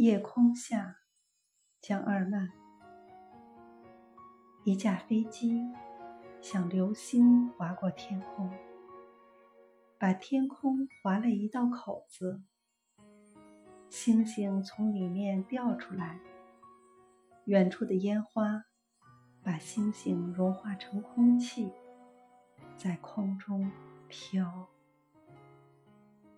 夜空下，江二曼。一架飞机像流星划过天空，把天空划了一道口子。星星从里面掉出来，远处的烟花把星星融化成空气，在空中飘。